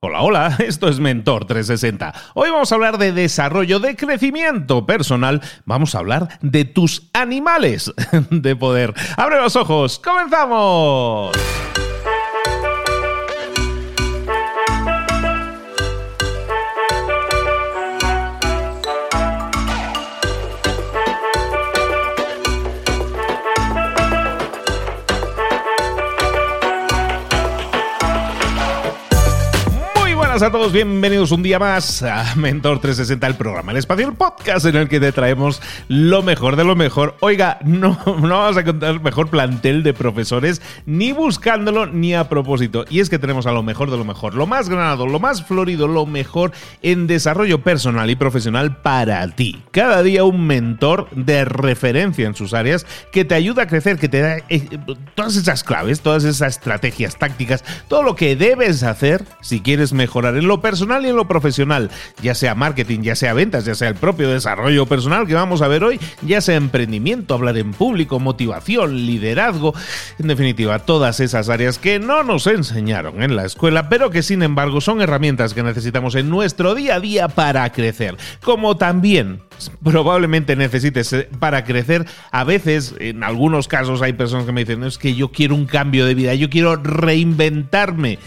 Hola, hola, esto es Mentor 360. Hoy vamos a hablar de desarrollo, de crecimiento personal. Vamos a hablar de tus animales de poder. ¡Abre los ojos! ¡Comenzamos! A todos, bienvenidos un día más a Mentor 360, el programa El Espacio, el podcast en el que te traemos lo mejor de lo mejor. Oiga, no, vamos a contar mejor plantel de profesores, ni buscándolo ni a propósito. Y es que tenemos a lo mejor de lo mejor, lo más granado, lo más florido, lo mejor en desarrollo personal y profesional para ti. Cada día un mentor de referencia en sus áreas que te ayuda a crecer, que te da eh, todas esas claves, todas esas estrategias tácticas, todo lo que debes hacer si quieres mejorar en lo personal y en lo profesional, ya sea marketing, ya sea ventas, ya sea el propio desarrollo personal que vamos a ver hoy, ya sea emprendimiento, hablar en público, motivación, liderazgo, en definitiva, todas esas áreas que no nos enseñaron en la escuela, pero que sin embargo son herramientas que necesitamos en nuestro día a día para crecer, como también probablemente necesites eh, para crecer. A veces, en algunos casos, hay personas que me dicen, es que yo quiero un cambio de vida, yo quiero reinventarme.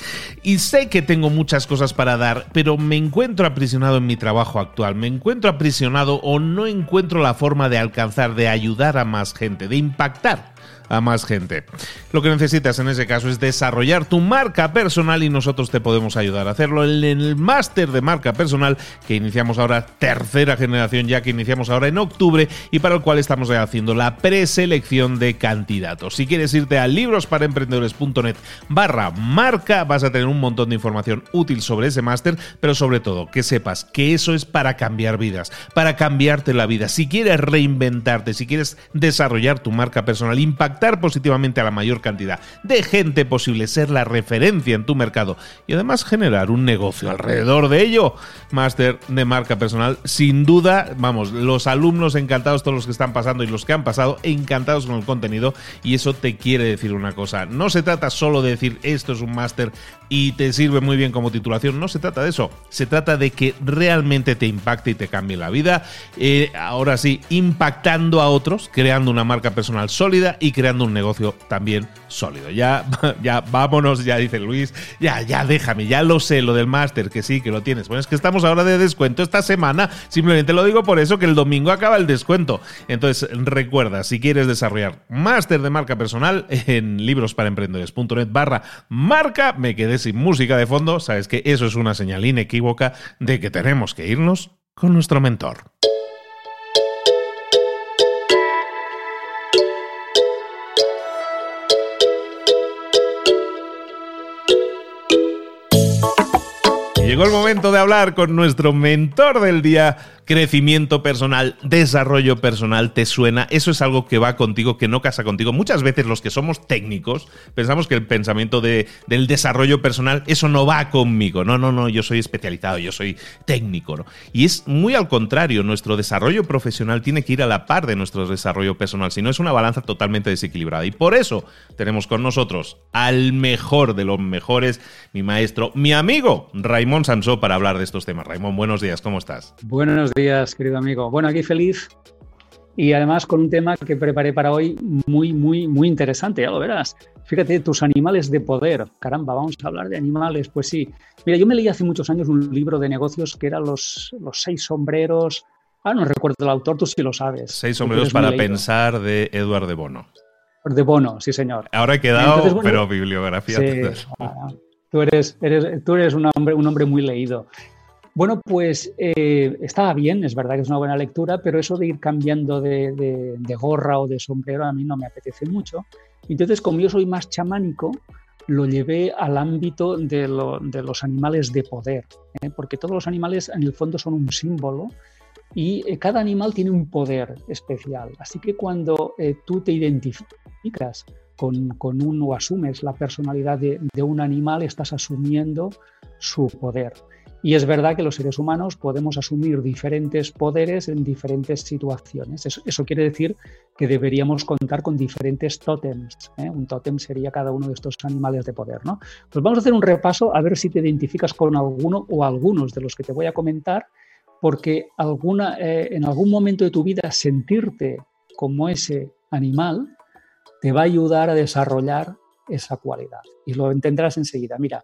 Y sé que tengo muchas cosas para dar, pero me encuentro aprisionado en mi trabajo actual, me encuentro aprisionado o no encuentro la forma de alcanzar, de ayudar a más gente, de impactar a más gente. Lo que necesitas en ese caso es desarrollar tu marca personal y nosotros te podemos ayudar a hacerlo en el máster de marca personal que iniciamos ahora, tercera generación ya que iniciamos ahora en octubre y para el cual estamos haciendo la preselección de candidatos. Si quieres irte a librosparaemprendedores.net barra marca vas a tener un montón de información útil sobre ese máster, pero sobre todo que sepas que eso es para cambiar vidas, para cambiarte la vida. Si quieres reinventarte, si quieres desarrollar tu marca personal, impactar positivamente a la mayor cantidad de gente posible, ser la referencia en tu mercado y además generar un negocio alrededor de ello. Máster de marca personal, sin duda, vamos, los alumnos encantados, todos los que están pasando y los que han pasado, encantados con el contenido y eso te quiere decir una cosa. No se trata solo de decir esto es un máster y te sirve muy bien como titulación, no se trata de eso, se trata de que realmente te impacte y te cambie la vida. Eh, ahora sí, impactando a otros, creando una marca personal sólida y creando un negocio también sólido. Ya, ya vámonos, ya dice Luis, ya, ya déjame, ya lo sé, lo del máster, que sí, que lo tienes. Bueno, es que estamos ahora de descuento esta semana, simplemente lo digo por eso que el domingo acaba el descuento. Entonces, recuerda, si quieres desarrollar máster de marca personal en librosparaemprendedores.net barra marca, me quedé sin música de fondo, sabes que eso es una señal inequívoca de que tenemos que irnos con nuestro mentor. Llegó el momento de hablar con nuestro mentor del día, crecimiento personal, desarrollo personal, ¿te suena? Eso es algo que va contigo, que no casa contigo. Muchas veces los que somos técnicos pensamos que el pensamiento de, del desarrollo personal, eso no va conmigo. No, no, no, yo soy especializado, yo soy técnico. Y es muy al contrario, nuestro desarrollo profesional tiene que ir a la par de nuestro desarrollo personal, si no es una balanza totalmente desequilibrada. Y por eso tenemos con nosotros al mejor de los mejores, mi maestro, mi amigo, Raymond Sansó, para hablar de estos temas. Raymond, buenos días, ¿cómo estás? Buenos días días, querido amigo. Bueno, aquí feliz y además con un tema que preparé para hoy muy, muy, muy interesante, ya lo verás. Fíjate, tus animales de poder. Caramba, vamos a hablar de animales. Pues sí. Mira, yo me leí hace muchos años un libro de negocios que era los, los seis sombreros. Ah, no recuerdo el autor, tú sí lo sabes. Seis sombreros para pensar de Eduard de Bono. De Bono, sí, señor. Ahora he quedado, pero bibliografía. tú eres, eres, tú eres un hombre, un hombre muy leído. Bueno, pues eh, estaba bien, es verdad que es una buena lectura, pero eso de ir cambiando de, gorra o de sombrero a mí no me apetece mucho. Entonces, como yo soy más chamánico, lo llevé al ámbito de, los animales de poder, ¿eh? porque todos los animales en el fondo son un símbolo y eh, cada animal tiene un poder especial. Así que cuando tú te identificas con, con, uno o asumes la personalidad de un animal, estás asumiendo su poder. Y es verdad que los seres humanos podemos asumir diferentes poderes en diferentes situaciones. Eso, quiere decir que deberíamos contar con diferentes tótems. ¿eh? Un tótem sería cada uno de estos animales de poder. ¿no? Pues vamos a hacer un repaso a ver si te identificas con alguno o algunos de los que te voy a comentar, porque alguna, eh, en algún momento de tu vida sentirte como ese animal te va a ayudar a desarrollar esa cualidad. Y lo entenderás enseguida. Mira,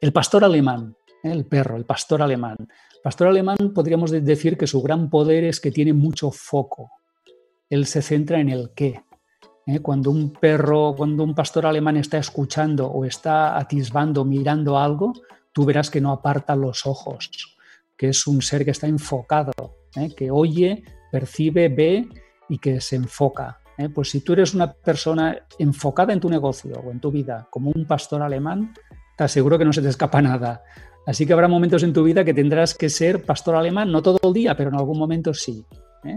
el pastor alemán. El perro, el pastor alemán. El pastor alemán podríamos decir que su gran poder es que tiene mucho foco. Él se centra en el qué. ¿eh? Cuando un perro, cuando un pastor alemán está escuchando o está atisbando, mirando algo, tú verás que no aparta los ojos, que es un ser que está enfocado, ¿eh? que oye, percibe, ve y que se enfoca. Pues si tú eres una persona enfocada en tu negocio o en tu vida como un pastor alemán, te aseguro que no se te escapa nada. Así que habrá momentos en tu vida que tendrás que ser pastor alemán, no todo el día, pero en algún momento sí. ¿eh?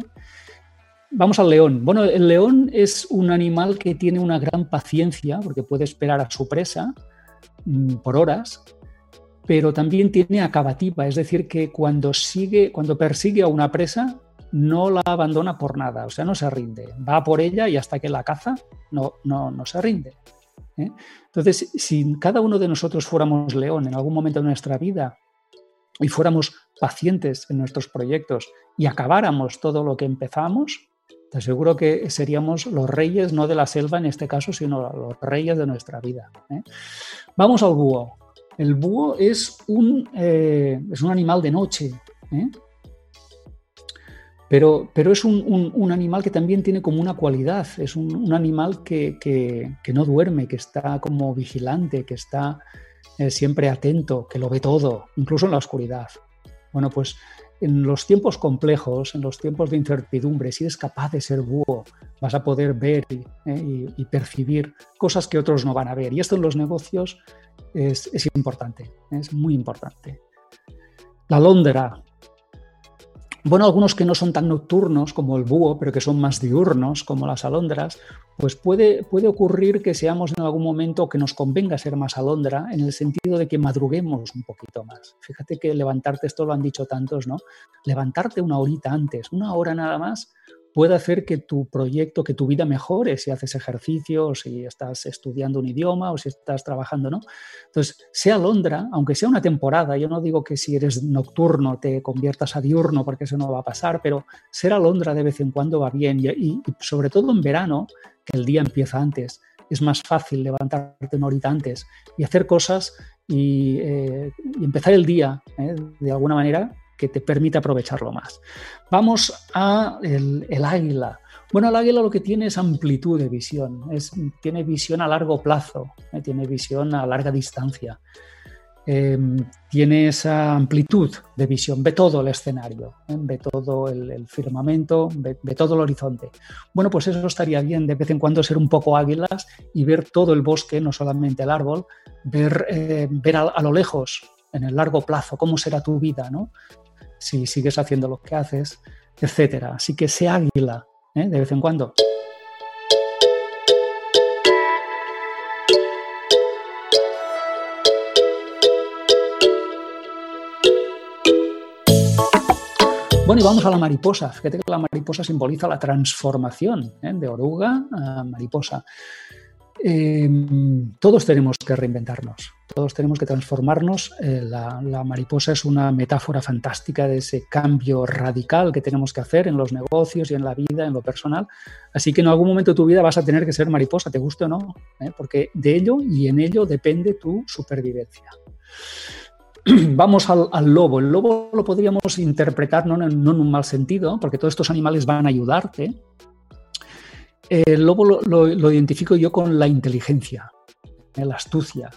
Vamos al león. Bueno, el león es un animal que tiene una gran paciencia porque puede esperar a su presa mm, por horas, pero también tiene acabativa, es decir, que cuando sigue, cuando persigue a una presa, no la abandona por nada, o sea, no se rinde. Va por ella y hasta que la caza no, no, no se rinde. ¿Eh? Entonces, si cada uno de nosotros fuéramos león en algún momento de nuestra vida y fuéramos pacientes en nuestros proyectos y acabáramos todo lo que empezamos, te aseguro que seríamos los reyes, no de la selva en este caso, sino los reyes de nuestra vida. ¿eh? Vamos al búho. El búho es un, eh, es un animal de noche. Pero, es un, animal que también tiene como una cualidad, es un, animal que, no duerme, que está como vigilante, que está eh, siempre atento, que lo ve todo, incluso en la oscuridad. Bueno, pues en los tiempos complejos, en los tiempos de incertidumbre, si eres capaz de ser búho, vas a poder ver y, eh, percibir cosas que otros no van a ver. Y esto en los negocios es, es importante, es muy importante. La Londra, bueno, algunos que no son tan nocturnos como el búho, pero que son más diurnos como las alondras, pues puede, puede ocurrir que seamos en algún momento que nos convenga ser más alondra en el sentido de que madruguemos un poquito más. Fíjate que levantarte, esto lo han dicho tantos, ¿no? Levantarte una horita antes, una hora nada más, puede hacer que tu proyecto, que tu vida mejore si haces ejercicio, si estás estudiando un idioma o si estás trabajando, ¿no? Entonces, sea Londra, aunque sea una temporada, yo no digo que si eres nocturno te conviertas a diurno porque eso no va a pasar, pero ser Londra de vez en cuando va bien y, sobre todo en verano, que el día empieza antes, es más fácil levantarte una horita antes y hacer cosas y, eh, empezar el día ¿eh? de alguna manera que te permite aprovecharlo más. Vamos a el, águila. Bueno, el águila lo que tiene es amplitud de visión, es, tiene visión a largo plazo, ¿eh? tiene visión a larga distancia, em, tiene esa amplitud de visión, ve todo el escenario, ¿eh? ve todo el, firmamento, ve, todo el horizonte. Bueno, pues eso estaría bien de vez en cuando ser un poco águilas y ver todo el bosque, no solamente el árbol, ver, eh, ver a, a, lo lejos, en el largo plazo, cómo será tu vida, ¿no? Si sigues haciendo lo que haces, etcétera. Así que sea águila ¿eh? de vez en cuando. Bueno, y vamos a la mariposa. Fíjate que la mariposa simboliza la transformación ¿eh? de oruga a mariposa. Em, todos tenemos que reinventarnos, todos tenemos que transformarnos. Eh, la, mariposa es una metáfora fantástica de ese cambio radical que tenemos que hacer en los negocios y en la vida, en lo personal. Así que en algún momento de tu vida vas a tener que ser mariposa, te guste o no, ¿eh? porque de ello y en ello depende tu supervivencia. Vamos al, lobo. El lobo lo podríamos interpretar no en un mal sentido, porque todos estos animales van a ayudarte, el lobo lo, identifico yo con la inteligencia, eh, la astucia,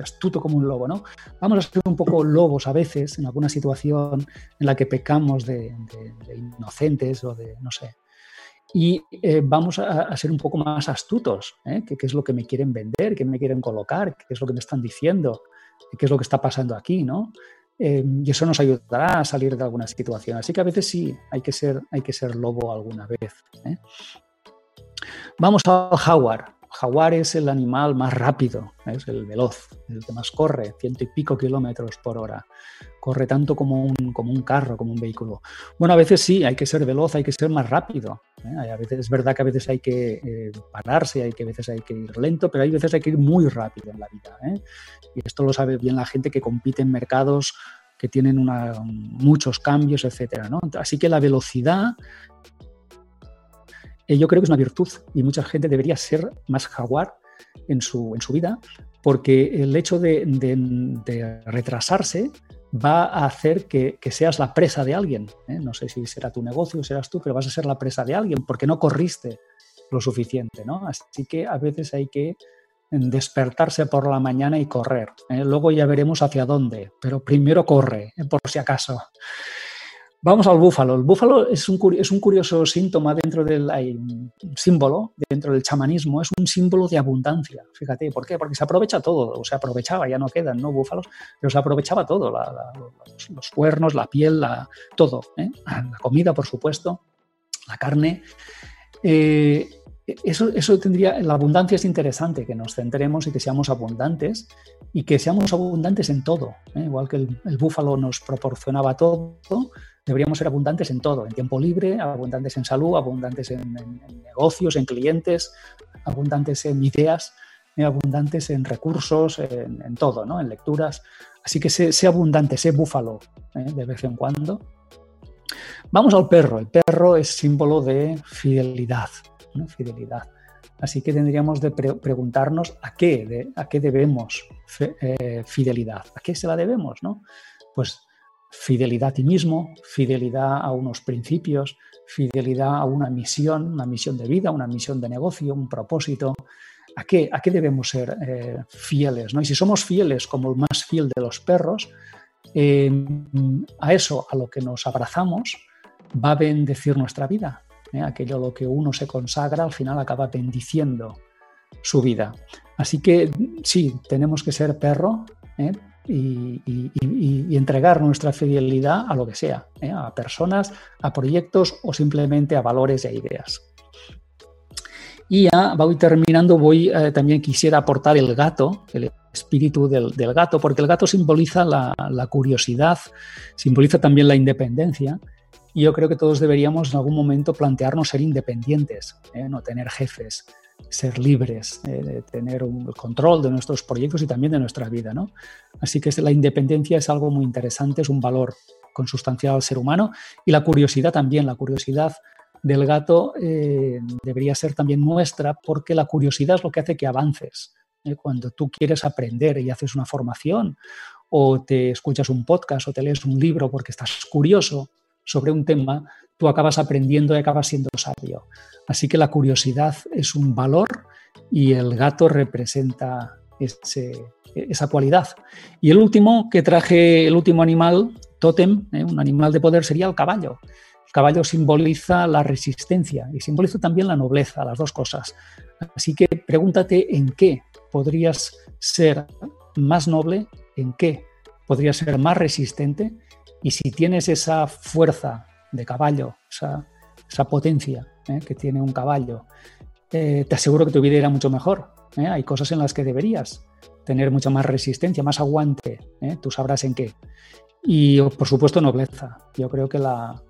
astuto como un lobo, ¿no? Vamos a ser un poco lobos a veces en alguna situación en la que pecamos de, inocentes o de, no sé. Y eh, vamos a, ser un poco más astutos, ¿eh? ¿Qué, es lo que me quieren vender? ¿Qué me quieren colocar? ¿Qué es lo que me están diciendo? ¿Qué es lo que está pasando aquí, no? y eso nos ayudará a salir de alguna situación. Así que a veces sí, hay que ser, hay que ser lobo alguna vez. Vamos al jaguar. Jaguar es el animal más rápido, es el veloz, el que más corre, ciento y pico kilómetros por hora. Corre tanto como un, como un carro, como un vehículo. Bueno, a veces sí, hay que ser veloz, hay que ser más rápido. ¿eh? A veces es verdad que a veces hay que eh, pararse, hay que a veces hay que ir lento, pero hay veces hay que ir muy rápido en la vida. ¿eh? Y esto lo sabe bien la gente que compite en mercados que tienen muchos cambios, etcétera. Así que la velocidad eh, yo creo que es una virtud y mucha gente debería ser más jaguar en su, en su vida porque el hecho de, retrasarse va a hacer que, seas la presa de alguien. ¿eh? No sé si será tu negocio o serás tú, pero vas a ser la presa de alguien porque no corriste lo suficiente. ¿no? Así que a veces hay que despertarse por la mañana y correr. ¿eh? Luego ya veremos hacia dónde, pero primero corre, por si acaso. Vamos al búfalo. El búfalo es un, curioso síntoma dentro del símbolo, dentro del chamanismo, es un símbolo de abundancia. Fíjate, ¿por qué? Porque se aprovecha todo, o se aprovechaba, ya no quedan ¿no? búfalos, pero se aprovechaba todo, los, cuernos, la piel, todo, ¿eh? la comida, por supuesto, la carne. Eh, eso, eso, tendría, la abundancia es interesante, que nos centremos y que seamos abundantes y que seamos abundantes en todo. ¿eh? Igual que el, búfalo nos proporcionaba todo, deberíamos ser abundantes en todo, en tiempo libre, abundantes en salud, abundantes en, negocios, en clientes, abundantes en ideas, eh, abundantes en recursos, en, todo, ¿no? en lecturas. Así que sé, abundante, sé búfalo ¿eh? de vez en cuando. Vamos al perro. El perro es símbolo de fidelidad. Fidelidad. Así que tendríamos de preguntarnos a qué, a qué debemos eh, fidelidad, a qué se la debemos, ¿no? Pues fidelidad a ti mismo, fidelidad a unos principios, fidelidad a una misión, una misión de vida, una misión de negocio, un propósito. ¿A qué, a qué debemos ser eh, fieles? ¿no? Y si somos fieles como el más fiel de los perros, eh, a eso, a lo que nos abrazamos, va a bendecir nuestra vida. ¿eh? Aquello a lo que uno se consagra al final acaba bendiciendo su vida. Así que sí, tenemos que ser perro, y, entregar nuestra fidelidad a lo que sea, ¿eh? a personas, a proyectos o simplemente a valores e ideas. Y ya voy terminando, voy eh, también quisiera aportar el gato, el espíritu del, gato, porque el gato simboliza la, curiosidad, simboliza también la independencia. Y yo creo que todos deberíamos en algún momento plantearnos ser independientes, ¿eh? no tener jefes, ser libres, de tener un control de nuestros proyectos y también de nuestra vida. ¿no? Así que la independencia es algo muy interesante, es un valor consustancial al ser humano y la curiosidad también, la curiosidad del gato eh, debería ser también nuestra porque la curiosidad es lo que hace que avances. ¿eh? Cuando tú quieres aprender y haces una formación o te escuchas un podcast o te lees un libro porque estás curioso sobre un tema, tú acabas aprendiendo y acabas siendo sabio. Así que la curiosidad es un valor y el gato representa esa cualidad. Y el último que traje, el último animal, tótem, ¿eh? un animal de poder, sería el caballo. El caballo simboliza la resistencia y simboliza también la nobleza, las dos cosas. Así que pregúntate en qué podrías ser más noble, en qué podrías ser más resistente y si tienes esa fuerza de caballo, esa, potencia ¿eh? que tiene un caballo, eh, te aseguro que tu vida irá mucho mejor. ¿eh? Hay cosas en las que deberías tener mucha más resistencia, más aguante, tú sabrás en qué. Y por supuesto nobleza. Yo creo que la,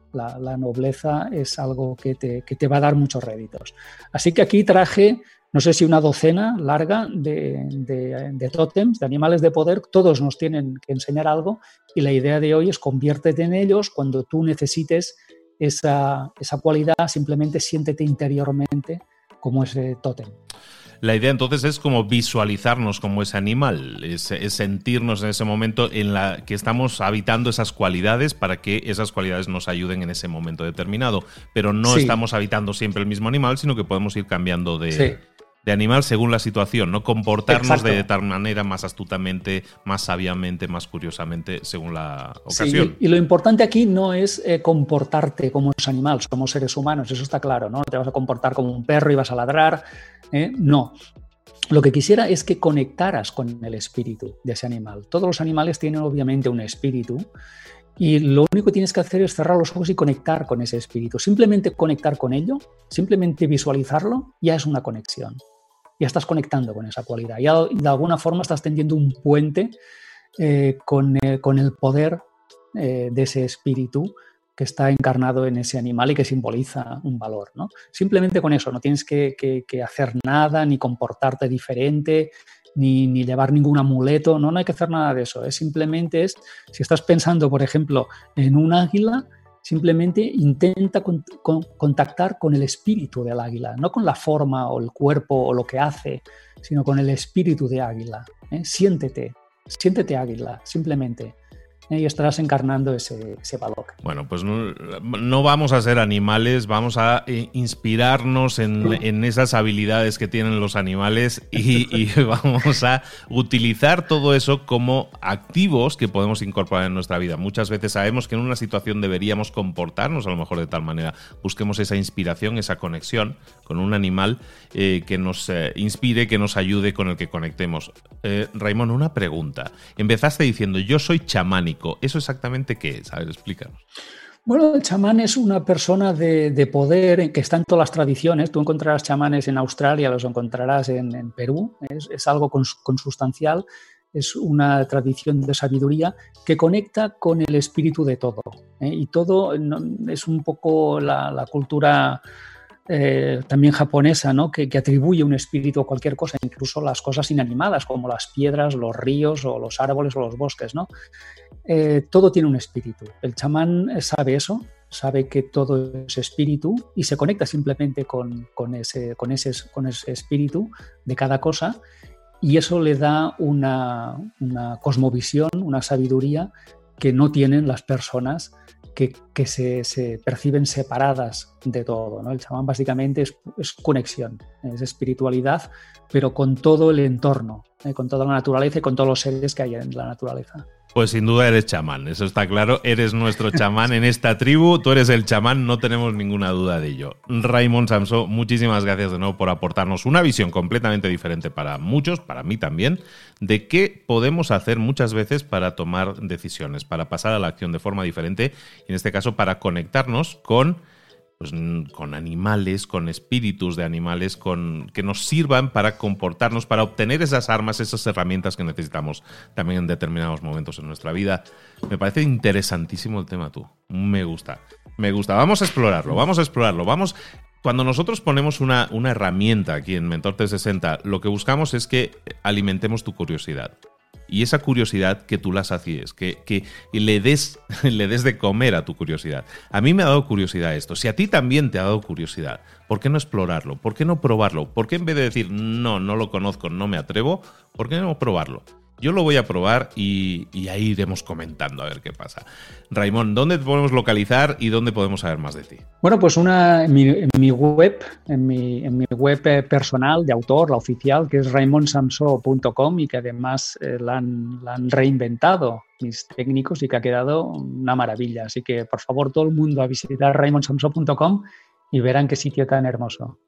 nobleza es algo que te, que te, va a dar muchos réditos. Así que aquí traje, no sé si una docena larga de, de, de tótems, de animales de poder, todos nos tienen que enseñar algo y la idea de hoy es conviértete en ellos cuando tú necesites esa, esa cualidad, simplemente siéntete interiormente como ese tótem. La idea entonces es como visualizarnos como ese animal, es, sentirnos en ese momento en la que estamos habitando esas cualidades para que esas cualidades nos ayuden en ese momento determinado. Pero no estamos habitando siempre el mismo animal, sino que podemos ir cambiando de, de animal según la situación, no comportarnos de tal manera más astutamente, más sabiamente, más curiosamente según la ocasión. y, lo importante aquí no es eh, comportarte como un animal, somos seres humanos, eso está claro, ¿no? Te vas a comportar como un perro y vas a ladrar, ¿eh? no. Lo que quisiera es que conectaras con el espíritu de ese animal. Todos los animales tienen obviamente un espíritu y lo único que tienes que hacer es cerrar los ojos y conectar con ese espíritu. Simplemente conectar con ello, simplemente visualizarlo, ya es una conexión. Ya estás conectando con esa cualidad. Ya de alguna forma estás tendiendo un puente eh, con, el poder de ese espíritu que está encarnado en ese animal y que simboliza un valor. ¿no? Simplemente con eso, no tienes que, hacer nada, ni comportarte diferente, ni, llevar ningún amuleto, no, no hay que hacer nada de eso. Es simplemente es, si estás pensando, por ejemplo, en un águila, simplemente intenta contactar con el espíritu del águila, no con la forma o el cuerpo o lo que hace, sino con el espíritu de águila. ¿eh? Siéntete, siéntete águila, simplemente y estarás encarnando ese, valor. Bueno, pues no, vamos a ser animales, vamos a eh, inspirarnos en, esas habilidades que tienen los animales y, vamos a utilizar todo eso como activos que podemos incorporar en nuestra vida. Muchas veces sabemos que en una situación deberíamos comportarnos a lo mejor de tal manera, busquemos esa inspiración, esa conexión con un animal eh, que nos eh, inspire, que nos ayude, con el que conectemos. Raymond, una pregunta. Empezaste diciendo, yo soy chamánico ¿Eso exactamente qué es? A ver, explícanos. Bueno, el chamán es una persona de, poder que está en todas las tradiciones. Tú encontrarás chamanes en Australia, los encontrarás en, Perú. Es, algo consustancial, es una tradición de sabiduría que conecta con el espíritu de todo. ¿eh? Y todo es un poco la cultura eh, también japonesa, ¿no? que, atribuye un espíritu a cualquier cosa, incluso las cosas inanimadas como las piedras, los ríos o los árboles o los bosques. ¿no? Eh, todo tiene un espíritu. El chamán sabe eso, sabe que todo es espíritu y se conecta simplemente con, ese, con, ese, con ese espíritu de cada cosa y eso le da una, una cosmovisión, una sabiduría que no tienen las personas que, se, perciben separadas de todo. ¿no? El chamán básicamente es, conexión, es espiritualidad, pero con todo el entorno, ¿eh? con toda la naturaleza y con todos los seres que hay en la naturaleza. Pues sin duda eres chamán, eso está claro. Eres nuestro chamán en esta tribu, tú eres el chamán, no tenemos ninguna duda de ello. Raymond Samso, muchísimas gracias de nuevo por aportarnos una visión completamente diferente para muchos, para mí también, de qué podemos hacer muchas veces para tomar decisiones, para pasar a la acción de forma diferente y en este caso para conectarnos con pues, con animales, con espíritus de animales, con, que nos sirvan para comportarnos, para obtener esas armas, esas herramientas que necesitamos también en determinados momentos en nuestra vida. Me parece interesantísimo el tema tú. Me gusta. Me gusta. Vamos a explorarlo, vamos a explorarlo. Vamos. Cuando nosotros ponemos una, una herramienta aquí en Mentor 360, lo que buscamos es que alimentemos tu curiosidad y esa curiosidad que tú la sacies, que, que le, des, le des de comer a tu curiosidad. A mí me ha dado curiosidad esto. Si a ti también te ha dado curiosidad, ¿por qué no explorarlo? ¿Por qué no probarlo? ¿Por qué en vez de decir, no, no lo conozco, no me atrevo, ¿por qué no probarlo? Yo lo voy a probar y, ahí iremos comentando a ver qué pasa. Raimón, ¿dónde te podemos localizar y dónde podemos saber más de ti? Bueno, pues una en mi, web, en mi, web eh, personal de autor, la oficial, que es raimonsamso.com y que además eh, la, han, la, han, reinventado mis técnicos y que ha quedado una maravilla. Así que por favor todo el mundo a visitar raimonsamso.com y verán qué sitio tan hermoso.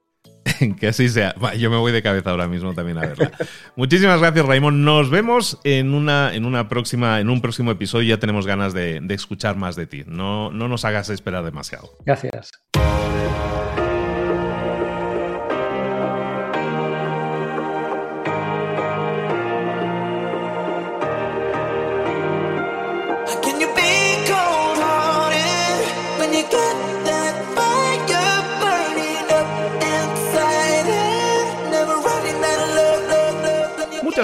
que así sea. Yo me voy de cabeza ahora mismo también a verla. Muchísimas gracias, Raymond. Nos vemos en una, en una próxima, en un próximo episodio. Ya tenemos ganas de, de escuchar más de ti. No, no nos hagas esperar demasiado. Gracias.